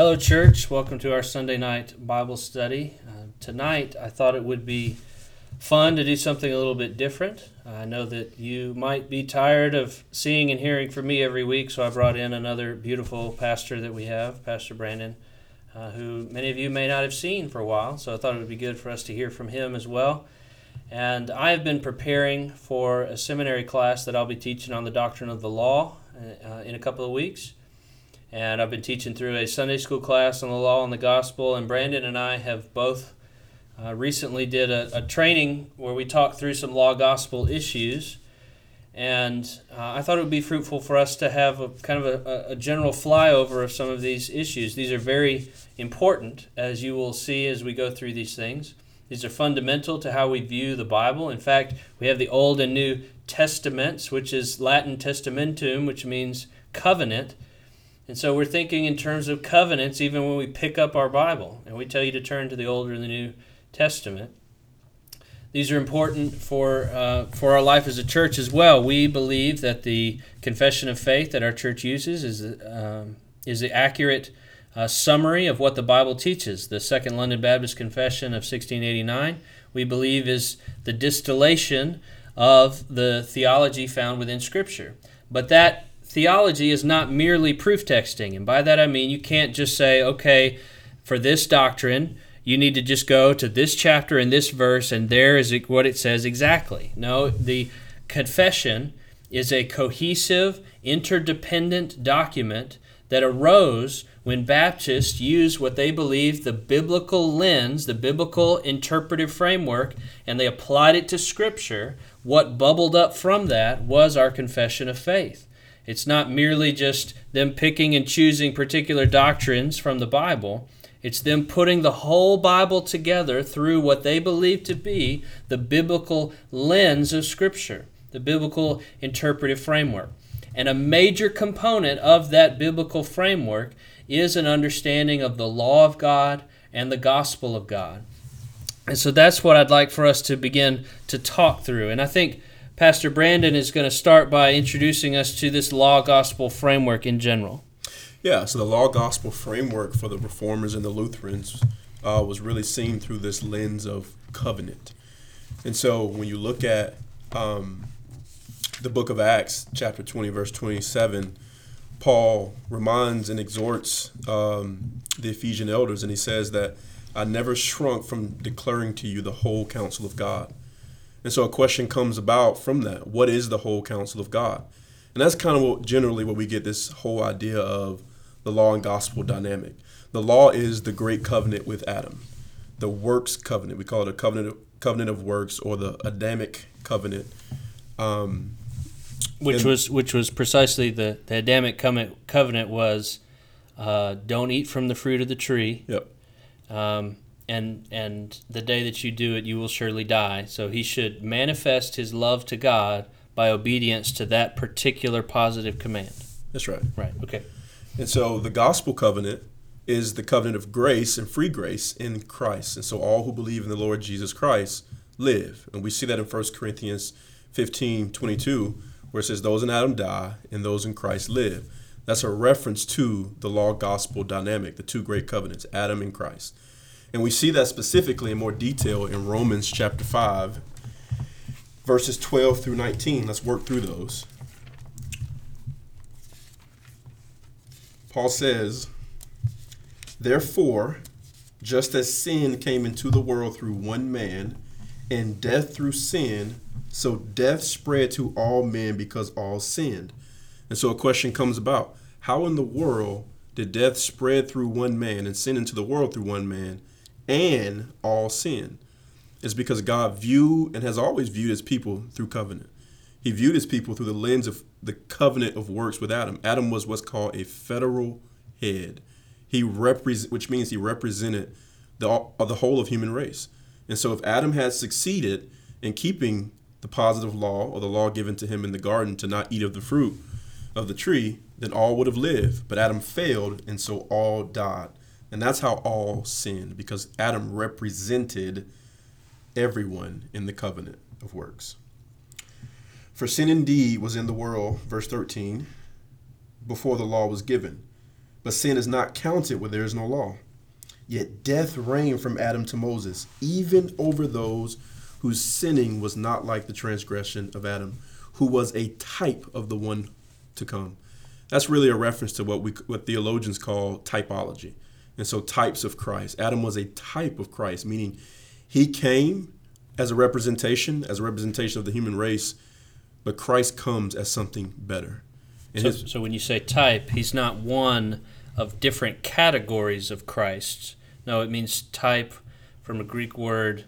Hello, church. Welcome to our Sunday night Bible study. Uh, tonight, I thought it would be fun to do something a little bit different. I know that you might be tired of seeing and hearing from me every week, so I brought in another beautiful pastor that we have, Pastor Brandon, uh, who many of you may not have seen for a while, so I thought it would be good for us to hear from him as well. And I have been preparing for a seminary class that I'll be teaching on the doctrine of the law uh, in a couple of weeks and I've been teaching through a Sunday school class on the law and the gospel. And Brandon and I have both uh, recently did a, a, training where we talked through some law gospel issues. And uh, I thought it would be fruitful for us to have a kind of a, a general flyover of some of these issues. These are very important, as you will see as we go through these things. These are fundamental to how we view the Bible. In fact, we have the Old and New Testaments, which is Latin testamentum, which means covenant. And so we're thinking in terms of covenants even when we pick up our Bible and we tell you to turn to the Old and the New Testament. These are important for, uh, for our life as a church as well. We believe that the confession of faith that our church uses is, um, is the accurate uh, summary of what the Bible teaches. The Second London Baptist Confession of 1689, we believe, is the distillation of the theology found within Scripture. But that theology is not merely proof texting. And by that I mean you can't just say, okay, for this doctrine, you need to just go to this chapter and this verse, and there is what it says exactly. No, the confession is a cohesive, interdependent document that arose when Baptists used what they believed the biblical lens, the biblical interpretive framework, and they applied it to Scripture. What bubbled up from that was our confession of faith. It's not merely just them picking and choosing particular doctrines from the Bible. It's them putting the whole Bible together through what they believe to be the biblical lens of Scripture, the biblical interpretive framework. And a major component of that biblical framework is an understanding of the law of God and the gospel of God. And so that's what I'd like for us to begin to talk through. And I think Pastor Brandon is going to start by introducing us to this law gospel framework in general. Yeah, so the law gospel framework for the reformers and the Lutherans uh, was really seen through this lens of covenant. And so when you look at um, the book of Acts, chapter 20, verse 27, Paul reminds and exhorts um, the Ephesian elders, and he says that I never shrunk from declaring to you the whole counsel of God. And so a question comes about from that. What is the whole counsel of God? And that's kind of what, generally what we get this whole idea of the law and gospel dynamic. The law is the great covenant with Adam, the works covenant. We call it a covenant of, covenant of works or the Adamic covenant. Um, which was which was precisely the, the Adamic covenant, covenant was uh, don't eat from the fruit of the tree. Yep. Um, and and the day that you do it you will surely die. So he should manifest his love to god by obedience to that particular positive command. That's right. Right okay. And so the gospel covenant is the covenant of grace and free grace in christ. And so all who believe in the lord jesus christ live. And we see that in 1 corinthians 15 22 where it says those in adam die and those in christ live. That's a reference to the law gospel dynamic the two great covenants adam and christ and we see that specifically in more detail in Romans chapter 5, verses 12 through 19. Let's work through those. Paul says, Therefore, just as sin came into the world through one man, and death through sin, so death spread to all men because all sinned. And so a question comes about how in the world did death spread through one man and sin into the world through one man? And all sin is because God viewed and has always viewed his people through covenant. He viewed his people through the lens of the covenant of works with Adam. Adam was what's called a federal head. He represent, which means he represented the uh, the whole of human race. And so, if Adam had succeeded in keeping the positive law or the law given to him in the garden to not eat of the fruit of the tree, then all would have lived. But Adam failed, and so all died. And that's how all sinned, because Adam represented everyone in the covenant of works. For sin indeed was in the world, verse 13, before the law was given. but sin is not counted where there is no law. Yet death reigned from Adam to Moses, even over those whose sinning was not like the transgression of Adam, who was a type of the one to come. That's really a reference to what we what theologians call typology. And so types of Christ. Adam was a type of Christ, meaning he came as a representation, as a representation of the human race, but Christ comes as something better. So, his, so when you say type, he's not one of different categories of Christ. No, it means type from a Greek word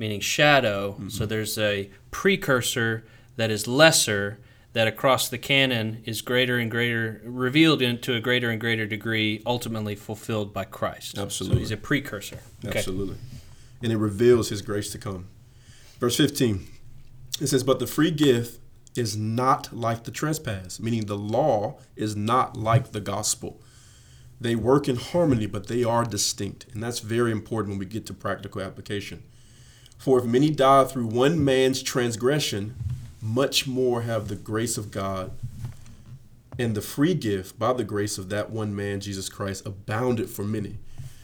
meaning shadow. Mm-hmm. So there's a precursor that is lesser that across the canon is greater and greater, revealed into a greater and greater degree, ultimately fulfilled by Christ. Absolutely. So he's a precursor. Okay. Absolutely. And it reveals his grace to come. Verse 15, it says, But the free gift is not like the trespass, meaning the law is not like the gospel. They work in harmony, but they are distinct. And that's very important when we get to practical application. For if many die through one man's transgression, much more have the grace of God and the free gift by the grace of that one man, Jesus Christ, abounded for many.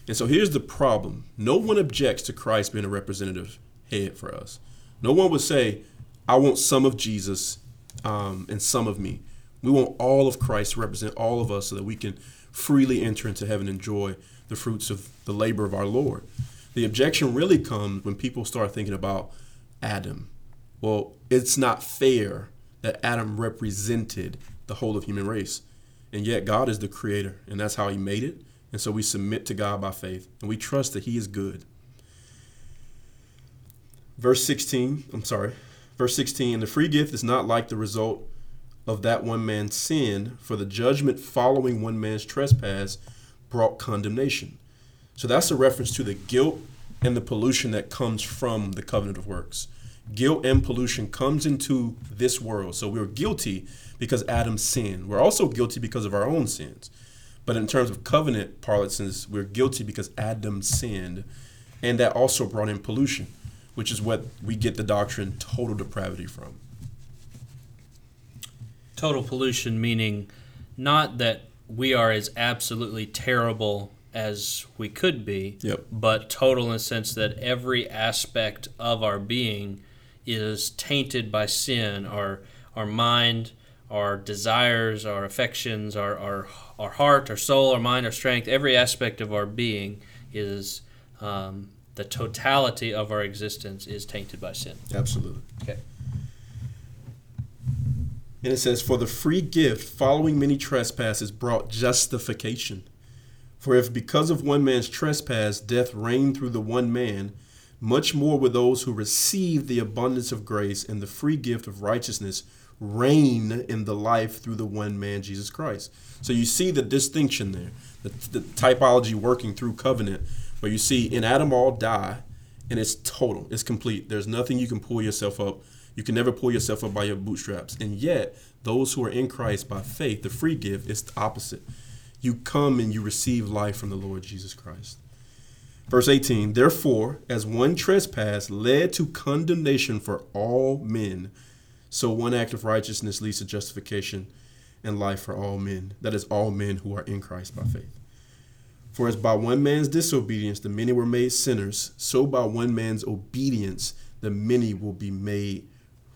And so here's the problem no one objects to Christ being a representative head for us. No one would say, I want some of Jesus um, and some of me. We want all of Christ to represent all of us so that we can freely enter into heaven and enjoy the fruits of the labor of our Lord. The objection really comes when people start thinking about Adam. Well, it's not fair that Adam represented the whole of human race. And yet God is the creator, and that's how he made it. And so we submit to God by faith, and we trust that he is good. Verse 16, I'm sorry. Verse 16, the free gift is not like the result of that one man's sin, for the judgment following one man's trespass brought condemnation. So that's a reference to the guilt and the pollution that comes from the covenant of works. Guilt and pollution comes into this world. So we're guilty because Adam sinned. We're also guilty because of our own sins. But in terms of covenant parlance, we're guilty because Adam sinned, and that also brought in pollution, which is what we get the doctrine total depravity from. Total pollution meaning not that we are as absolutely terrible as we could be, yep. but total in the sense that every aspect of our being is tainted by sin. Our our mind, our desires, our affections, our, our, our heart, our soul, our mind, our strength, every aspect of our being is um, the totality of our existence is tainted by sin. Absolutely. Okay. And it says, For the free gift following many trespasses brought justification. For if because of one man's trespass death reigned through the one man, much more will those who receive the abundance of grace and the free gift of righteousness reign in the life through the one man, Jesus Christ. So you see the distinction there, the, the typology working through covenant, where you see in Adam all die, and it's total, it's complete. There's nothing you can pull yourself up. You can never pull yourself up by your bootstraps. And yet, those who are in Christ by faith, the free gift, is the opposite. You come and you receive life from the Lord Jesus Christ. Verse 18, therefore, as one trespass led to condemnation for all men, so one act of righteousness leads to justification and life for all men. That is, all men who are in Christ by faith. For as by one man's disobedience the many were made sinners, so by one man's obedience the many will be made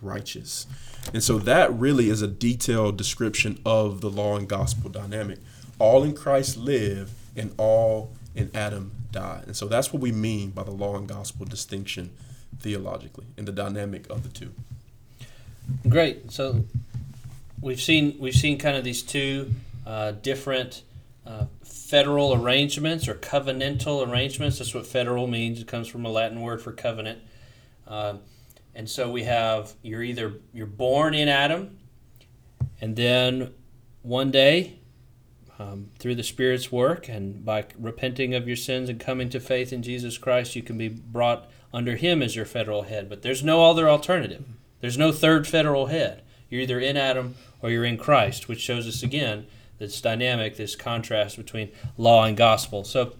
righteous. And so that really is a detailed description of the law and gospel dynamic. All in Christ live, and all in Adam die. And so that's what we mean by the law and gospel distinction theologically in the dynamic of the two. Great. So we've seen we've seen kind of these two uh, different uh, federal arrangements or covenantal arrangements. That's what federal means. It comes from a Latin word for covenant. Uh, and so we have you're either you're born in Adam, and then one day, um, through the Spirit's work and by repenting of your sins and coming to faith in Jesus Christ, you can be brought under Him as your federal head. But there's no other alternative. There's no third federal head. You're either in Adam or you're in Christ, which shows us again this dynamic, this contrast between law and gospel. So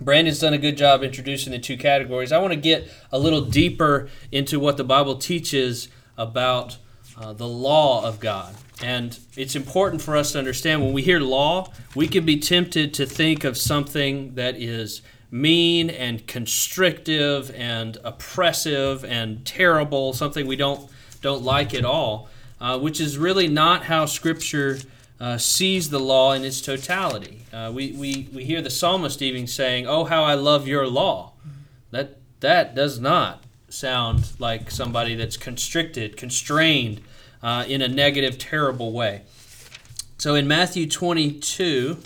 Brandon's done a good job introducing the two categories. I want to get a little deeper into what the Bible teaches about uh, the law of God. And it's important for us to understand when we hear law, we can be tempted to think of something that is mean and constrictive and oppressive and terrible, something we don't don't like at all, uh, which is really not how Scripture uh, sees the law in its totality. Uh, we, we, we hear the psalmist even saying, "Oh, how I love your law." That that does not sound like somebody that's constricted, constrained uh, in a negative, terrible way. So in Matthew 22,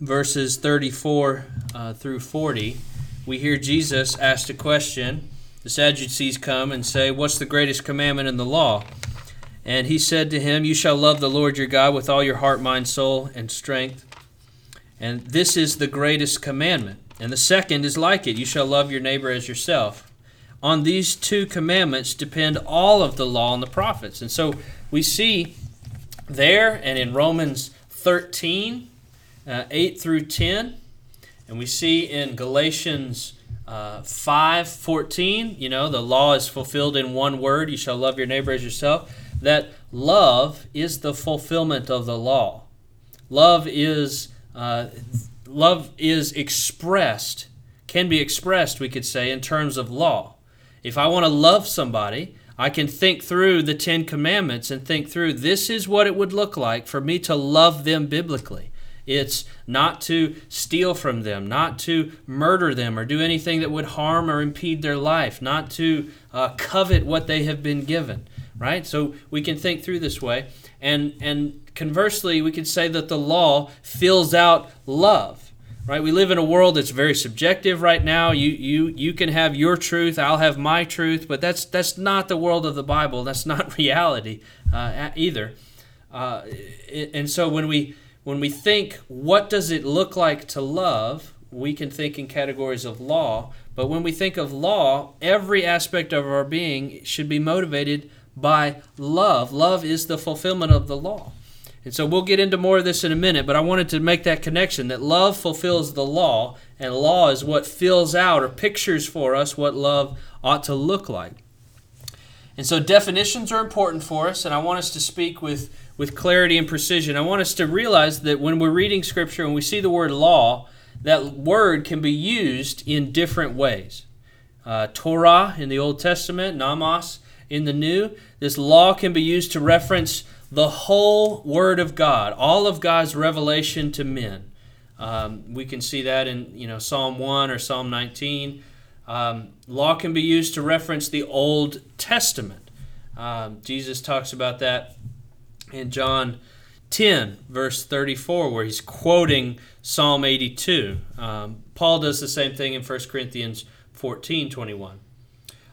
verses 34 uh, through 40, we hear Jesus asked a question. The Sadducees come and say, What's the greatest commandment in the law? And he said to him, You shall love the Lord your God with all your heart, mind, soul, and strength. And this is the greatest commandment. And the second is like it you shall love your neighbor as yourself. On these two commandments depend all of the law and the prophets. And so we see there and in Romans 13, uh, 8 through 10, and we see in Galatians uh, 5 14, you know, the law is fulfilled in one word you shall love your neighbor as yourself. That love is the fulfillment of the law. Love is. Uh, love is expressed, can be expressed, we could say, in terms of law. If I want to love somebody, I can think through the Ten Commandments and think through this is what it would look like for me to love them biblically. It's not to steal from them, not to murder them or do anything that would harm or impede their life, not to uh, covet what they have been given, right? So we can think through this way. And, and conversely, we could say that the law fills out love. Right? We live in a world that's very subjective right now. You you you can have your truth, I'll have my truth, but that's that's not the world of the Bible. That's not reality uh, either. Uh, and so when we when we think what does it look like to love, we can think in categories of law. But when we think of law, every aspect of our being should be motivated by love. Love is the fulfillment of the law. And so we'll get into more of this in a minute, but I wanted to make that connection that love fulfills the law, and law is what fills out or pictures for us what love ought to look like. And so definitions are important for us, and I want us to speak with, with clarity and precision. I want us to realize that when we're reading Scripture and we see the word law, that word can be used in different ways. Uh, Torah in the Old Testament, Nomos in the New, this law can be used to reference the whole Word of God, all of God's revelation to men. Um, we can see that in you know Psalm 1 or Psalm 19. Um, law can be used to reference the Old Testament. Um, Jesus talks about that in John 10, verse 34, where he's quoting Psalm 82. Um, Paul does the same thing in 1 Corinthians 14, 21.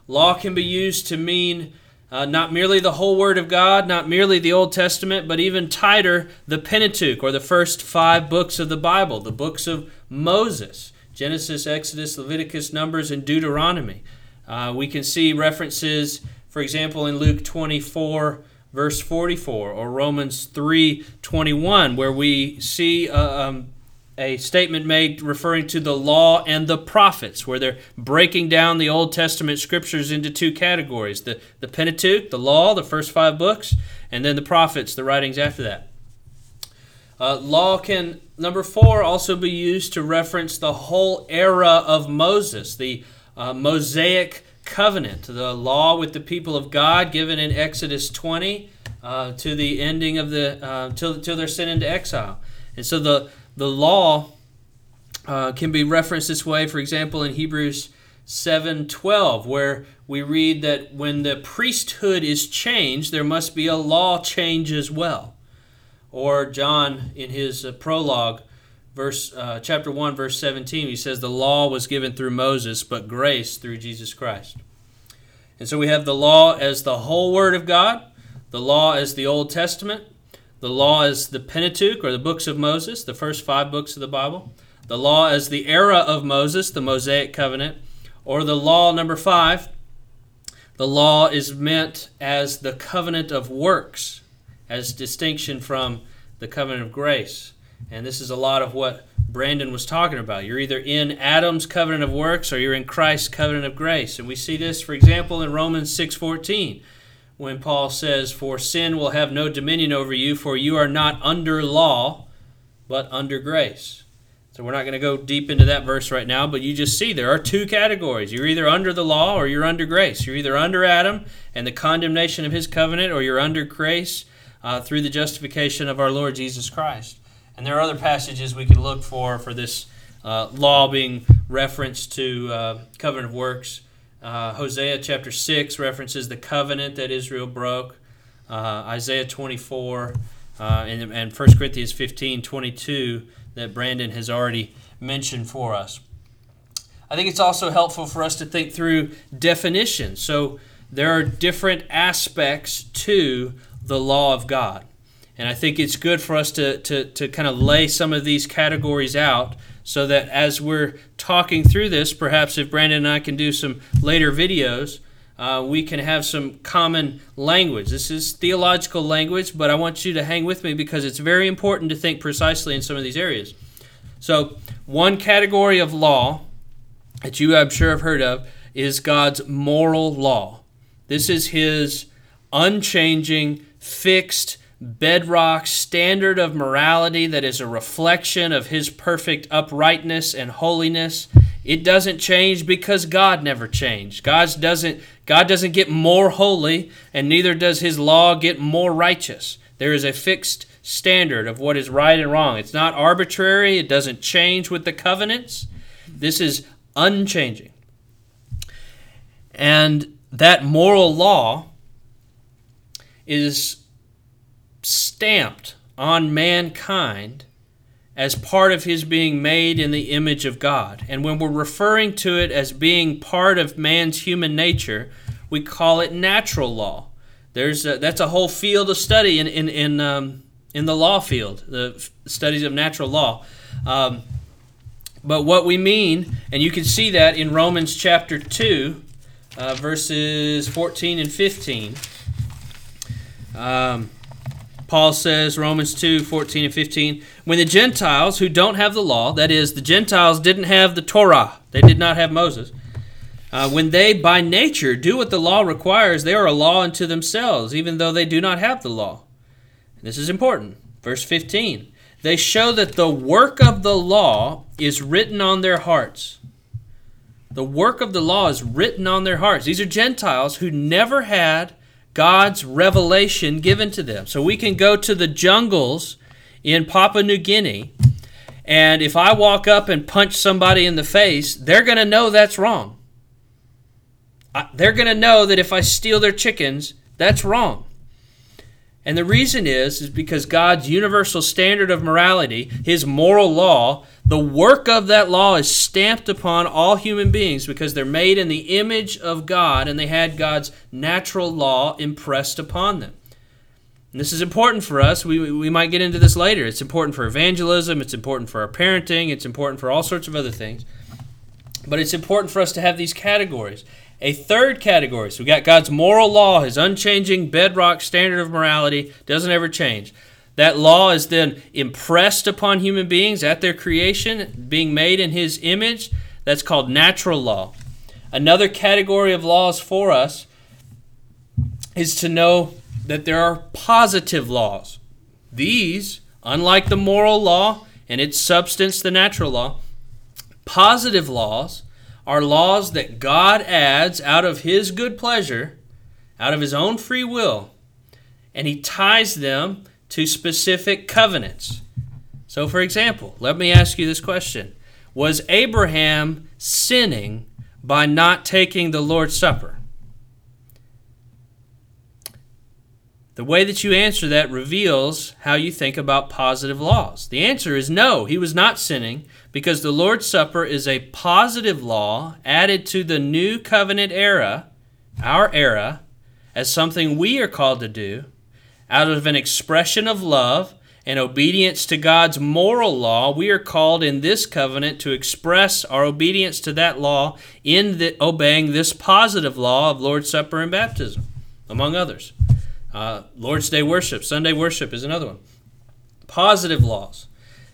Law can be used to mean uh, not merely the whole Word of God, not merely the Old Testament, but even tighter, the Pentateuch, or the first five books of the Bible, the books of Moses Genesis, Exodus, Leviticus, Numbers, and Deuteronomy. Uh, we can see references, for example, in Luke 24, verse 44, or Romans 3 21, where we see uh, um, a statement made referring to the law and the prophets, where they're breaking down the Old Testament scriptures into two categories the, the Pentateuch, the law, the first five books, and then the prophets, the writings after that. Uh, law can, number four, also be used to reference the whole era of Moses, the uh, Mosaic covenant, the law with the people of God given in Exodus 20 uh, to the ending of the, uh, till, till they're sent into exile. And so the the law uh, can be referenced this way, for example, in Hebrews 7:12, where we read that when the priesthood is changed, there must be a law change as well. Or John in his uh, prologue, verse uh, chapter 1 verse 17, he says the law was given through Moses, but grace through Jesus Christ. And so we have the law as the whole word of God, the law as the Old Testament, the law is the Pentateuch, or the books of Moses, the first five books of the Bible. The law is the era of Moses, the Mosaic covenant. Or the law number five, the law is meant as the covenant of works, as distinction from the covenant of grace. And this is a lot of what Brandon was talking about. You're either in Adam's covenant of works or you're in Christ's covenant of grace. And we see this, for example, in Romans 6:14 when Paul says, For sin will have no dominion over you, for you are not under law, but under grace. So we're not going to go deep into that verse right now, but you just see there are two categories. You're either under the law or you're under grace. You're either under Adam and the condemnation of his covenant, or you're under grace uh, through the justification of our Lord Jesus Christ. And there are other passages we can look for for this uh, law being referenced to uh, covenant of works. Uh, Hosea chapter 6 references the covenant that Israel broke. Uh, Isaiah 24 uh, and, and 1 Corinthians 15 22 that Brandon has already mentioned for us. I think it's also helpful for us to think through definitions. So there are different aspects to the law of God. And I think it's good for us to, to, to kind of lay some of these categories out so that as we're talking through this, perhaps if Brandon and I can do some later videos, uh, we can have some common language. This is theological language, but I want you to hang with me because it's very important to think precisely in some of these areas. So, one category of law that you, I'm sure, have heard of is God's moral law. This is His unchanging, fixed, bedrock standard of morality that is a reflection of his perfect uprightness and holiness. It doesn't change because God never changed. God doesn't God doesn't get more holy and neither does his law get more righteous. There is a fixed standard of what is right and wrong. It's not arbitrary, it doesn't change with the covenants. This is unchanging. And that moral law is stamped on mankind as part of his being made in the image of God. And when we're referring to it as being part of man's human nature, we call it natural law. There's a, that's a whole field of study in in in, um, in the law field, the studies of natural law. Um, but what we mean, and you can see that in Romans chapter two, uh, verses fourteen and fifteen. Um, Paul says, Romans 2 14 and 15, when the Gentiles who don't have the law, that is, the Gentiles didn't have the Torah, they did not have Moses, uh, when they by nature do what the law requires, they are a law unto themselves, even though they do not have the law. This is important. Verse 15, they show that the work of the law is written on their hearts. The work of the law is written on their hearts. These are Gentiles who never had God's revelation given to them. So we can go to the jungles in Papua New Guinea, and if I walk up and punch somebody in the face, they're going to know that's wrong. they're going to know that if I steal their chickens, that's wrong. And the reason is is because God's universal standard of morality, his moral law, the work of that law is stamped upon all human beings because they're made in the image of God and they had God's natural law impressed upon them. And this is important for us. We, we might get into this later. It's important for evangelism, it's important for our parenting, it's important for all sorts of other things. But it's important for us to have these categories. A third category. So we got God's moral law, his unchanging bedrock standard of morality, doesn't ever change. That law is then impressed upon human beings at their creation, being made in his image. That's called natural law. Another category of laws for us is to know that there are positive laws. These, unlike the moral law and its substance, the natural law, positive laws are laws that God adds out of his good pleasure, out of his own free will, and he ties them to specific covenants. So, for example, let me ask you this question Was Abraham sinning by not taking the Lord's Supper? The way that you answer that reveals how you think about positive laws. The answer is no, he was not sinning because the Lord's Supper is a positive law added to the new covenant era, our era, as something we are called to do out of an expression of love and obedience to God's moral law, we are called in this covenant to express our obedience to that law in the, obeying this positive law of Lord's Supper and baptism, among others. Uh, Lord's Day worship, Sunday worship is another one. Positive laws.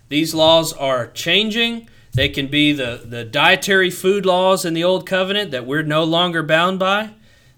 These laws are changing. They can be the, the dietary food laws in the Old Covenant that we're no longer bound by.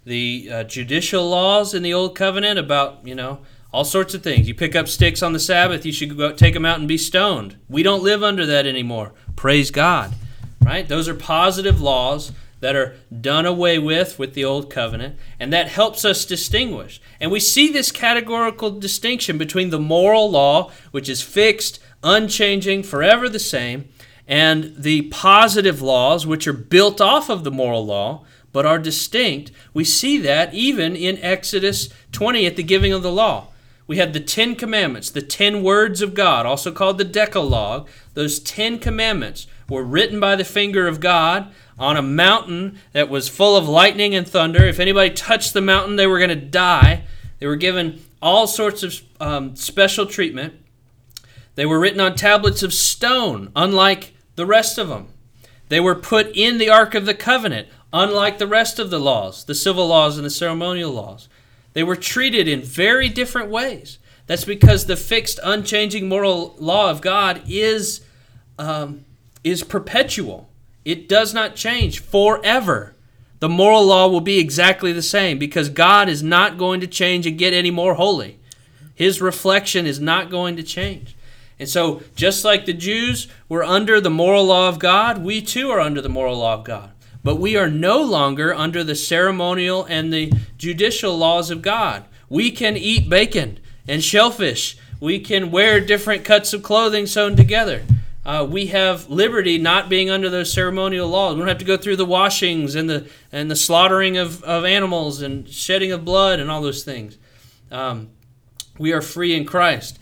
The uh, judicial laws in the Old Covenant about, you know, all sorts of things. You pick up sticks on the Sabbath, you should go take them out and be stoned. We don't live under that anymore. Praise God. Right? Those are positive laws that are done away with with the old covenant, and that helps us distinguish. And we see this categorical distinction between the moral law, which is fixed, unchanging, forever the same, and the positive laws, which are built off of the moral law but are distinct. We see that even in Exodus 20 at the giving of the law. We have the Ten Commandments, the Ten Words of God, also called the Decalogue. Those Ten Commandments were written by the finger of God on a mountain that was full of lightning and thunder. If anybody touched the mountain, they were going to die. They were given all sorts of um, special treatment. They were written on tablets of stone, unlike the rest of them. They were put in the Ark of the Covenant, unlike the rest of the laws, the civil laws and the ceremonial laws. They were treated in very different ways. That's because the fixed, unchanging moral law of God is, um, is perpetual. It does not change forever. The moral law will be exactly the same because God is not going to change and get any more holy. His reflection is not going to change. And so, just like the Jews were under the moral law of God, we too are under the moral law of God. But we are no longer under the ceremonial and the judicial laws of God. We can eat bacon and shellfish. We can wear different cuts of clothing sewn together. Uh, we have liberty not being under those ceremonial laws. We don't have to go through the washings and the and the slaughtering of, of animals and shedding of blood and all those things. Um, we are free in Christ.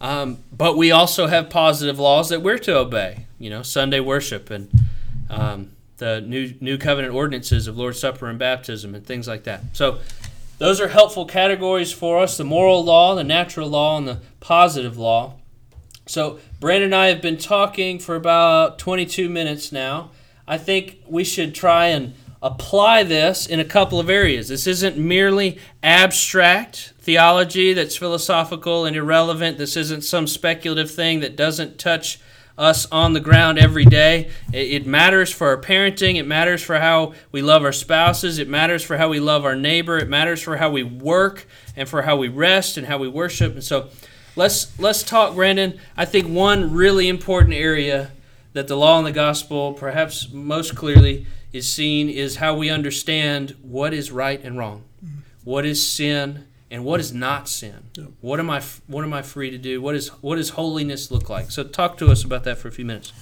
Um, but we also have positive laws that we're to obey. You know, Sunday worship and um, the new new covenant ordinances of Lord's Supper and baptism and things like that. So those are helpful categories for us: the moral law, the natural law, and the positive law. So Brandon and I have been talking for about 22 minutes now. I think we should try and apply this in a couple of areas. This isn't merely abstract theology that's philosophical and irrelevant. This isn't some speculative thing that doesn't touch us on the ground every day. It, matters for our parenting. It matters for how we love our spouses. It matters for how we love our neighbor. It matters for how we work and for how we rest and how we worship. And so let's let's talk, Brandon. I think one really important area that the law and the gospel, perhaps most clearly, is seen is how we understand what is right and wrong, mm. what is sin and what is not sin? Yeah. What am I what am I free to do? What is what does holiness look like? So talk to us about that for a few minutes.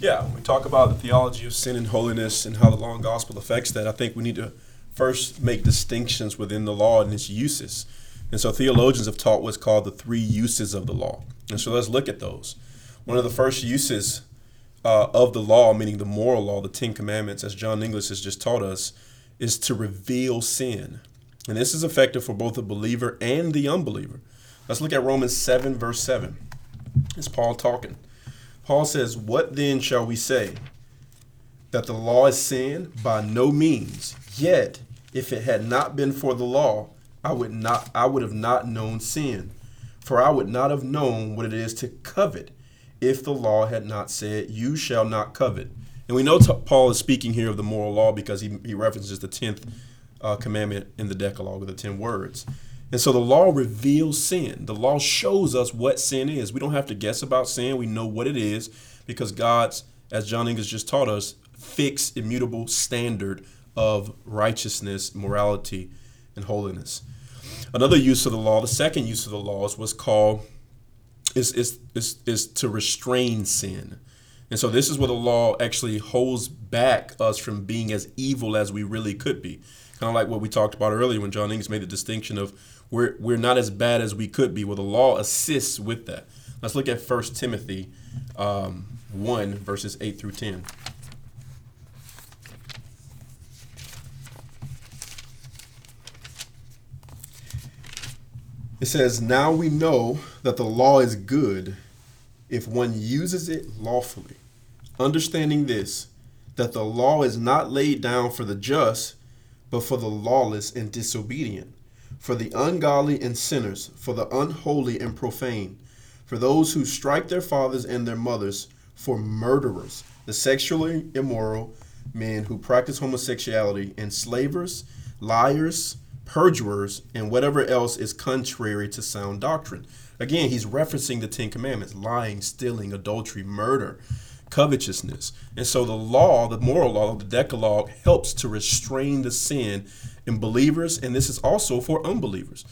Yeah, when we talk about the theology of sin and holiness and how the law and gospel affects that, I think we need to first make distinctions within the law and its uses. And so theologians have taught what's called the three uses of the law. And so let's look at those. One of the first uses uh, of the law, meaning the moral law, the Ten Commandments, as John Inglis has just taught us, is to reveal sin. And this is effective for both the believer and the unbeliever. Let's look at Romans 7, verse 7. It's Paul talking. Paul says, What then shall we say? That the law is sin? By no means. Yet, if it had not been for the law, I would not I would have not known sin. For I would not have known what it is to covet if the law had not said, You shall not covet. And we know Paul is speaking here of the moral law because he, he references the 10th uh, commandment in the Decalogue of the 10 words. And so the law reveals sin. The law shows us what sin is. We don't have to guess about sin. We know what it is because God's, as John Inglis just taught us, fixed, immutable standard of righteousness, morality, and holiness. Another use of the law, the second use of the laws was called is, is, is, is to restrain sin. And so this is where the law actually holds back us from being as evil as we really could be kind of like what we talked about earlier when John Inglis made the distinction of we're, we're not as bad as we could be. Well, the law assists with that. Let's look at 1 Timothy um, 1, verses 8 through 10. It says, Now we know that the law is good if one uses it lawfully, understanding this, that the law is not laid down for the just, but for the lawless and disobedient, for the ungodly and sinners, for the unholy and profane, for those who strike their fathers and their mothers, for murderers, the sexually immoral, men who practice homosexuality, enslavers, liars, perjurers, and whatever else is contrary to sound doctrine. Again, he's referencing the Ten Commandments lying, stealing, adultery, murder, covetousness. And so the law, the moral law, the Decalogue, helps to restrain the sin in believers, and this is also for unbelievers.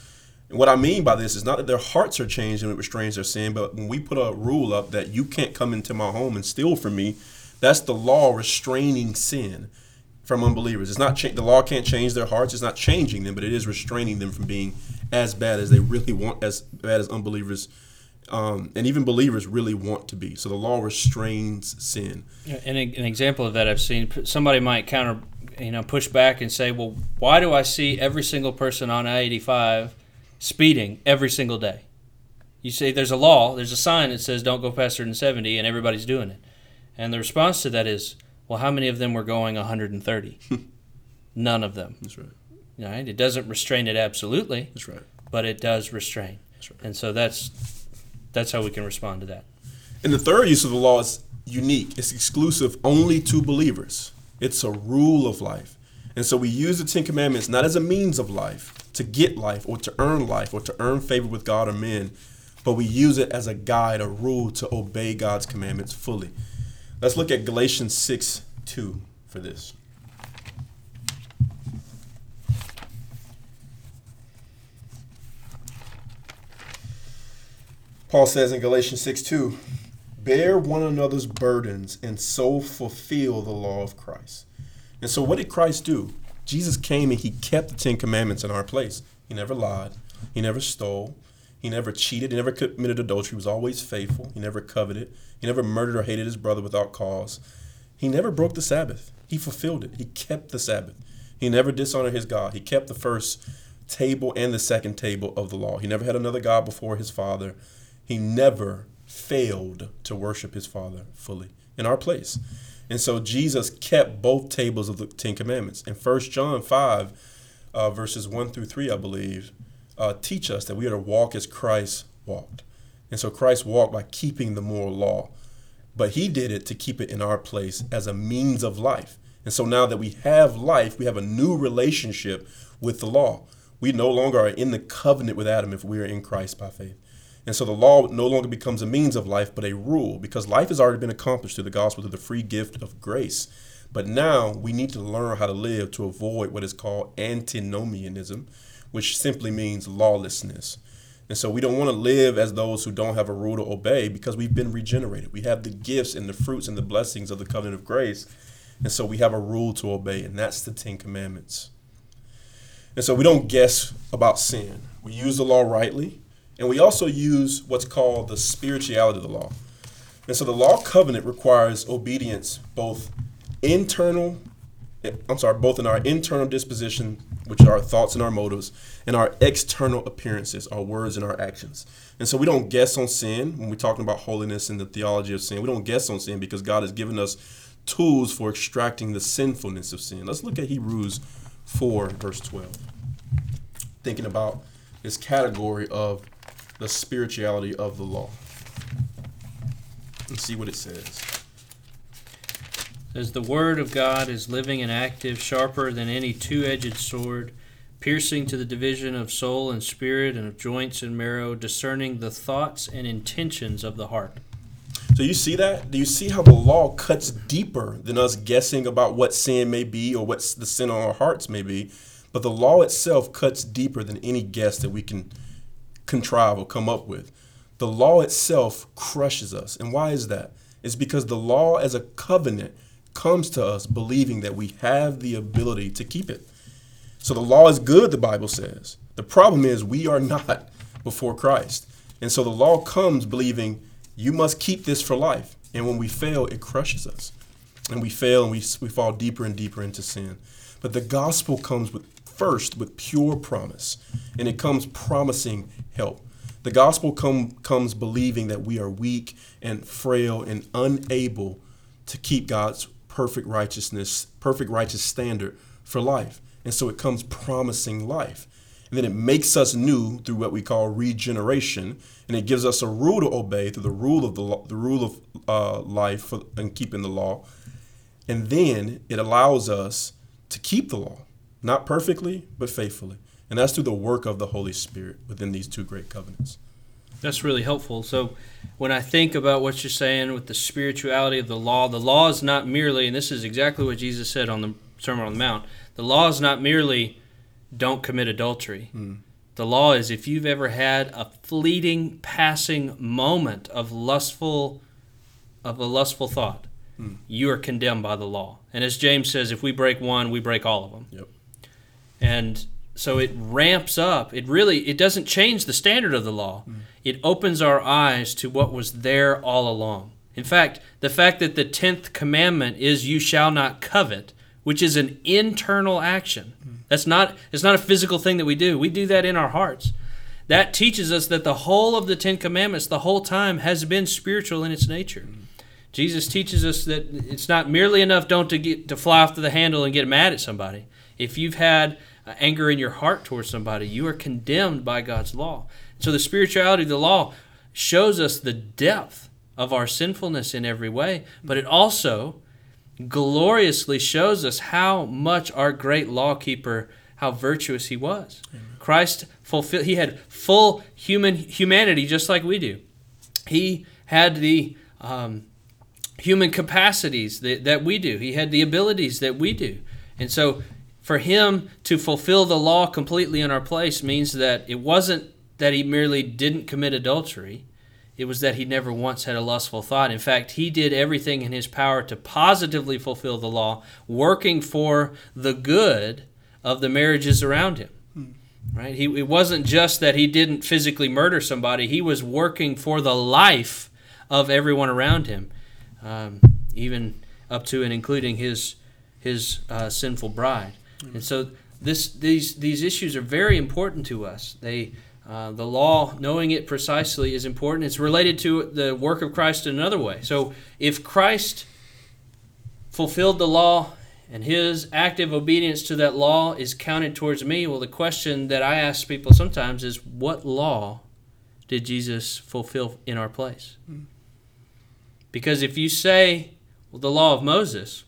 And what I mean by this is not that their hearts are changed and it restrains their sin, but when we put a rule up that you can't come into my home and steal from me, that's the law restraining sin from unbelievers. It's not cha- the law can't change their hearts. It's not changing them, but it is restraining them from being as bad as they really want, as bad as unbelievers um, and even believers really want to be. So the law restrains sin. And an example of that I've seen somebody might counter, you know, push back and say, "Well, why do I see every single person on I-85 speeding every single day?" You say there's a law, there's a sign that says don't go faster than 70, and everybody's doing it. And the response to that is, well, how many of them were going 130? None of them. That's right. Right? It doesn't restrain it absolutely. That's right. But it does restrain. That's right. And so that's that's how we can respond to that. And the third use of the law is unique. It's exclusive only to believers. It's a rule of life. And so we use the Ten Commandments not as a means of life, to get life or to earn life or to earn favor with God or men, but we use it as a guide, a rule to obey God's commandments fully. Let's look at Galatians 6 2 for this. Paul says in Galatians 6 2, bear one another's burdens and so fulfill the law of Christ. And so, what did Christ do? Jesus came and he kept the Ten Commandments in our place. He never lied, he never stole, he never cheated, he never committed adultery, he was always faithful, he never coveted, he never murdered or hated his brother without cause. He never broke the Sabbath, he fulfilled it, he kept the Sabbath. He never dishonored his God, he kept the first table and the second table of the law. He never had another God before his Father he never failed to worship his Father fully in our place. And so Jesus kept both tables of the Ten Commandments. In 1 John 5, uh, verses 1 through 3, I believe, uh, teach us that we are to walk as Christ walked. And so Christ walked by keeping the moral law, but he did it to keep it in our place as a means of life. And so now that we have life, we have a new relationship with the law. We no longer are in the covenant with Adam if we are in Christ by faith. And so the law no longer becomes a means of life, but a rule, because life has already been accomplished through the gospel, through the free gift of grace. But now we need to learn how to live to avoid what is called antinomianism, which simply means lawlessness. And so we don't want to live as those who don't have a rule to obey because we've been regenerated. We have the gifts and the fruits and the blessings of the covenant of grace. And so we have a rule to obey, and that's the Ten Commandments. And so we don't guess about sin. We use the law rightly, and we also use what's called the spirituality of the law. And so the law covenant requires obedience both internal, I'm sorry, both in our internal disposition, which are our thoughts and our motives, and our external appearances, our words and our actions. And so we don't guess on sin when we're talking about holiness and the theology of sin. We don't guess on sin because God has given us tools for extracting the sinfulness of sin. Let's look at Hebrews 4, verse 12. Thinking about this category of the spirituality of the law. Let's see what it says. As the word of God is living and active, sharper than any two edged sword, piercing to the division of soul and spirit and of joints and marrow, discerning the thoughts and intentions of the heart. So you see that? Do you see how the law cuts deeper than us guessing about what sin may be or what the sin on our hearts may be? But the law itself cuts deeper than any guess that we can contrive or come up with. The law itself crushes us. And why is that? It's because the law as a covenant comes to us believing that we have the ability to keep it. So the law is good, the Bible says. The problem is we are not before Christ. And so the law comes believing you must keep this for life. And when we fail, it crushes us. And we fail and we, we fall deeper and deeper into sin. But the gospel comes with first with pure promise, and it comes promising help. The gospel come, comes believing that we are weak and frail and unable to keep God's perfect righteousness, perfect righteous standard for life. And so it comes promising life. And then it makes us new through what we call regeneration, and it gives us a rule to obey through the rule of the, the rule of uh, life and keeping the law. And then it allows us to keep the law not perfectly, but faithfully. And that's through the work of the Holy Spirit within these two great covenants. That's really helpful. So, when I think about what you're saying with the spirituality of the law, the law is not merely, and this is exactly what Jesus said on the Sermon on the Mount, the law is not merely don't commit adultery. Mm. The law is if you've ever had a fleeting, passing moment of lustful, of a lustful thought, mm. you are condemned by the law. And as James says, if we break one, we break all of them. Yep. And so it ramps up. It really it doesn't change the standard of the law. Mm. It opens our eyes to what was there all along. In fact, the fact that the 10th commandment is you shall not covet, which is an internal action. Mm. That's not it's not a physical thing that we do. We do that in our hearts. That teaches us that the whole of the 10 commandments the whole time has been spiritual in its nature. Mm. Jesus teaches us that it's not merely enough don't to get to fly off to the handle and get mad at somebody. If you've had uh, anger in your heart towards somebody, you are condemned by God's law. So the spirituality of the law shows us the depth of our sinfulness in every way, but it also gloriously shows us how much our great lawkeeper how virtuous he was. Amen. Christ fulfilled he had full human humanity just like we do. He had the um, human capacities that, that we do. He had the abilities that we do. And so for him to fulfill the law completely in our place means that it wasn't that he merely didn't commit adultery it was that he never once had a lustful thought. In fact, he did everything in his power to positively fulfill the law, working for the good of the marriages around him. Hmm. Right? He, it wasn't just that he didn't physically murder somebody, he was working for the life of everyone around him, um, even up to and including his, his uh, sinful bride. Hmm. And so this, these, these issues are very important to us. They uh, the law, knowing it precisely, is important. It's related to the work of Christ in another way. So, if Christ fulfilled the law and his active obedience to that law is counted towards me, well, the question that I ask people sometimes is what law did Jesus fulfill in our place? Because if you say, well, the law of Moses,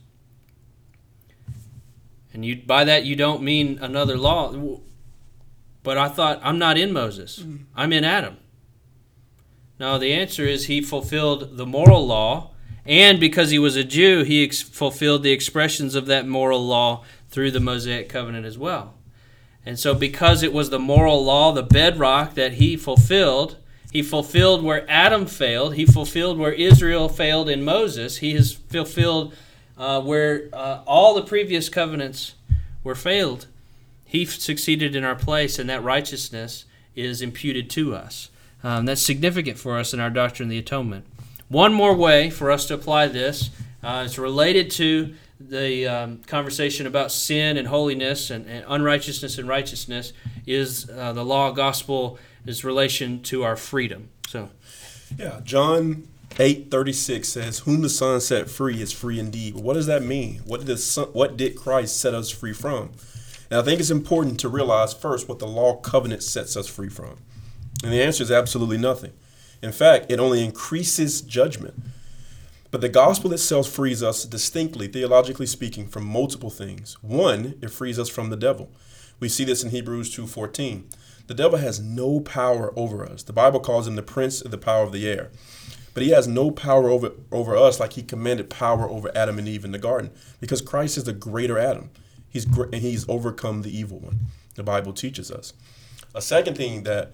and you by that you don't mean another law, but I thought, I'm not in Moses, mm. I'm in Adam. Now, the answer is he fulfilled the moral law, and because he was a Jew, he ex- fulfilled the expressions of that moral law through the Mosaic covenant as well. And so, because it was the moral law, the bedrock that he fulfilled, he fulfilled where Adam failed, he fulfilled where Israel failed in Moses, he has fulfilled uh, where uh, all the previous covenants were failed. He succeeded in our place, and that righteousness is imputed to us. Um, that's significant for us in our doctrine of the atonement. One more way for us to apply this uh, is related to the um, conversation about sin and holiness and, and unrighteousness and righteousness is uh, the law gospel is relation to our freedom. So, yeah, John 8:36 says, "Whom the Son set free is free indeed." What does that mean? What did the son, what did Christ set us free from? And I think it's important to realize first what the law covenant sets us free from. And the answer is absolutely nothing. In fact, it only increases judgment. But the gospel itself frees us distinctly, theologically speaking, from multiple things. One, it frees us from the devil. We see this in Hebrews 2:14. The devil has no power over us. The Bible calls him the prince of the power of the air. But he has no power over, over us like he commanded power over Adam and Eve in the garden because Christ is the greater Adam. He's and he's overcome the evil one. The Bible teaches us. A second thing that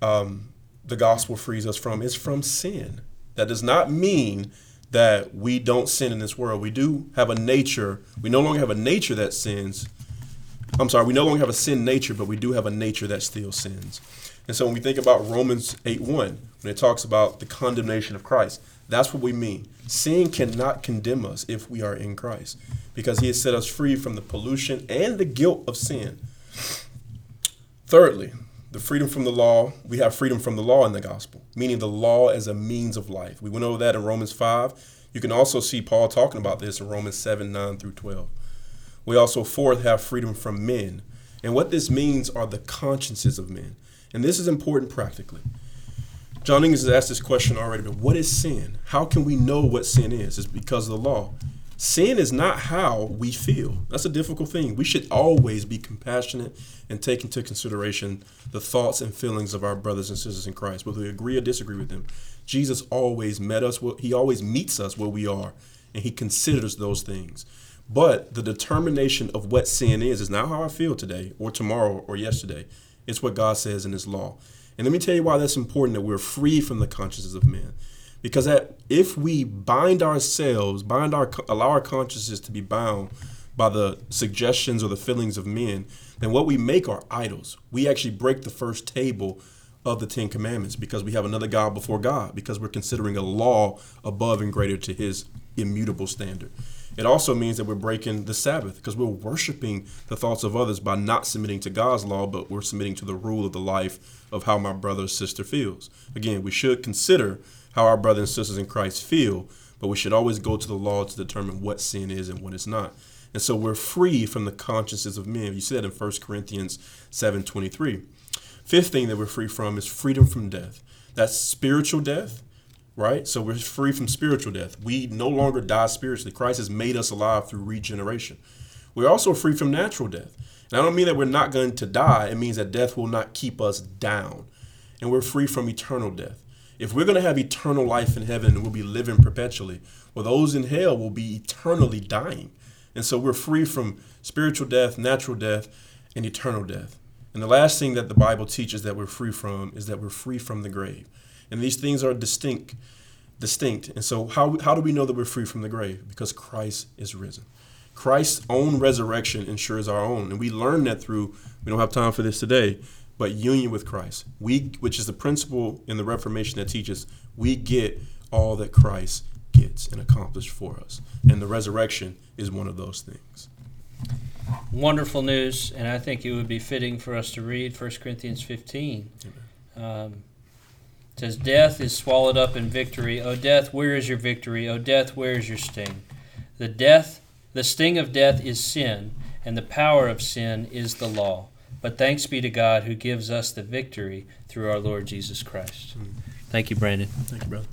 um, the gospel frees us from is from sin. That does not mean that we don't sin in this world. We do have a nature. We no longer have a nature that sins. I'm sorry, we no longer have a sin nature, but we do have a nature that still sins. And so when we think about Romans 8 1, when it talks about the condemnation of Christ, that's what we mean. Sin cannot condemn us if we are in Christ because he has set us free from the pollution and the guilt of sin. Thirdly, the freedom from the law, we have freedom from the law in the gospel, meaning the law as a means of life. We went over that in Romans 5. You can also see Paul talking about this in Romans 7 9 through 12. We also, fourth, have freedom from men. And what this means are the consciences of men. And this is important practically. John Ingalls has asked this question already, but what is sin? How can we know what sin is? It's because of the law. Sin is not how we feel. That's a difficult thing. We should always be compassionate and take into consideration the thoughts and feelings of our brothers and sisters in Christ, whether we agree or disagree with them. Jesus always met us, he always meets us where we are, and he considers those things. But the determination of what sin is is not how I feel today or tomorrow or yesterday. It's what God says in his law. And let me tell you why that's important that we're free from the consciences of men. Because that if we bind ourselves, bind our allow our consciences to be bound by the suggestions or the feelings of men, then what we make are idols. We actually break the first table of the Ten Commandments because we have another God before God, because we're considering a law above and greater to his immutable standard. It also means that we're breaking the Sabbath because we're worshiping the thoughts of others by not submitting to God's law, but we're submitting to the rule of the life of how my brother or sister feels. Again, we should consider how our brothers and sisters in Christ feel, but we should always go to the law to determine what sin is and what is not. And so we're free from the consciences of men. You see that in 1 Corinthians 7:23. Fifth thing that we're free from is freedom from death. That's spiritual death, right? So we're free from spiritual death. We no longer die spiritually. Christ has made us alive through regeneration. We're also free from natural death. And I don't mean that we're not going to die. It means that death will not keep us down. And we're free from eternal death. If we're going to have eternal life in heaven and we'll be living perpetually, well, those in hell will be eternally dying. And so we're free from spiritual death, natural death, and eternal death. And the last thing that the Bible teaches that we're free from is that we're free from the grave. And these things are distinct, distinct. And so how, how do we know that we're free from the grave? Because Christ is risen. Christ's own resurrection ensures our own. And we learn that through, we don't have time for this today, but union with Christ. We, which is the principle in the Reformation that teaches we get all that Christ gets and accomplished for us. And the resurrection is one of those things. Wonderful news, and I think it would be fitting for us to read 1 Corinthians 15. Um, it says, Death is swallowed up in victory. O death, where is your victory? O death, where is your sting? The death, the sting of death is sin, and the power of sin is the law. But thanks be to God who gives us the victory through our Lord Jesus Christ. Mm. Thank you, Brandon. Thank you, brother.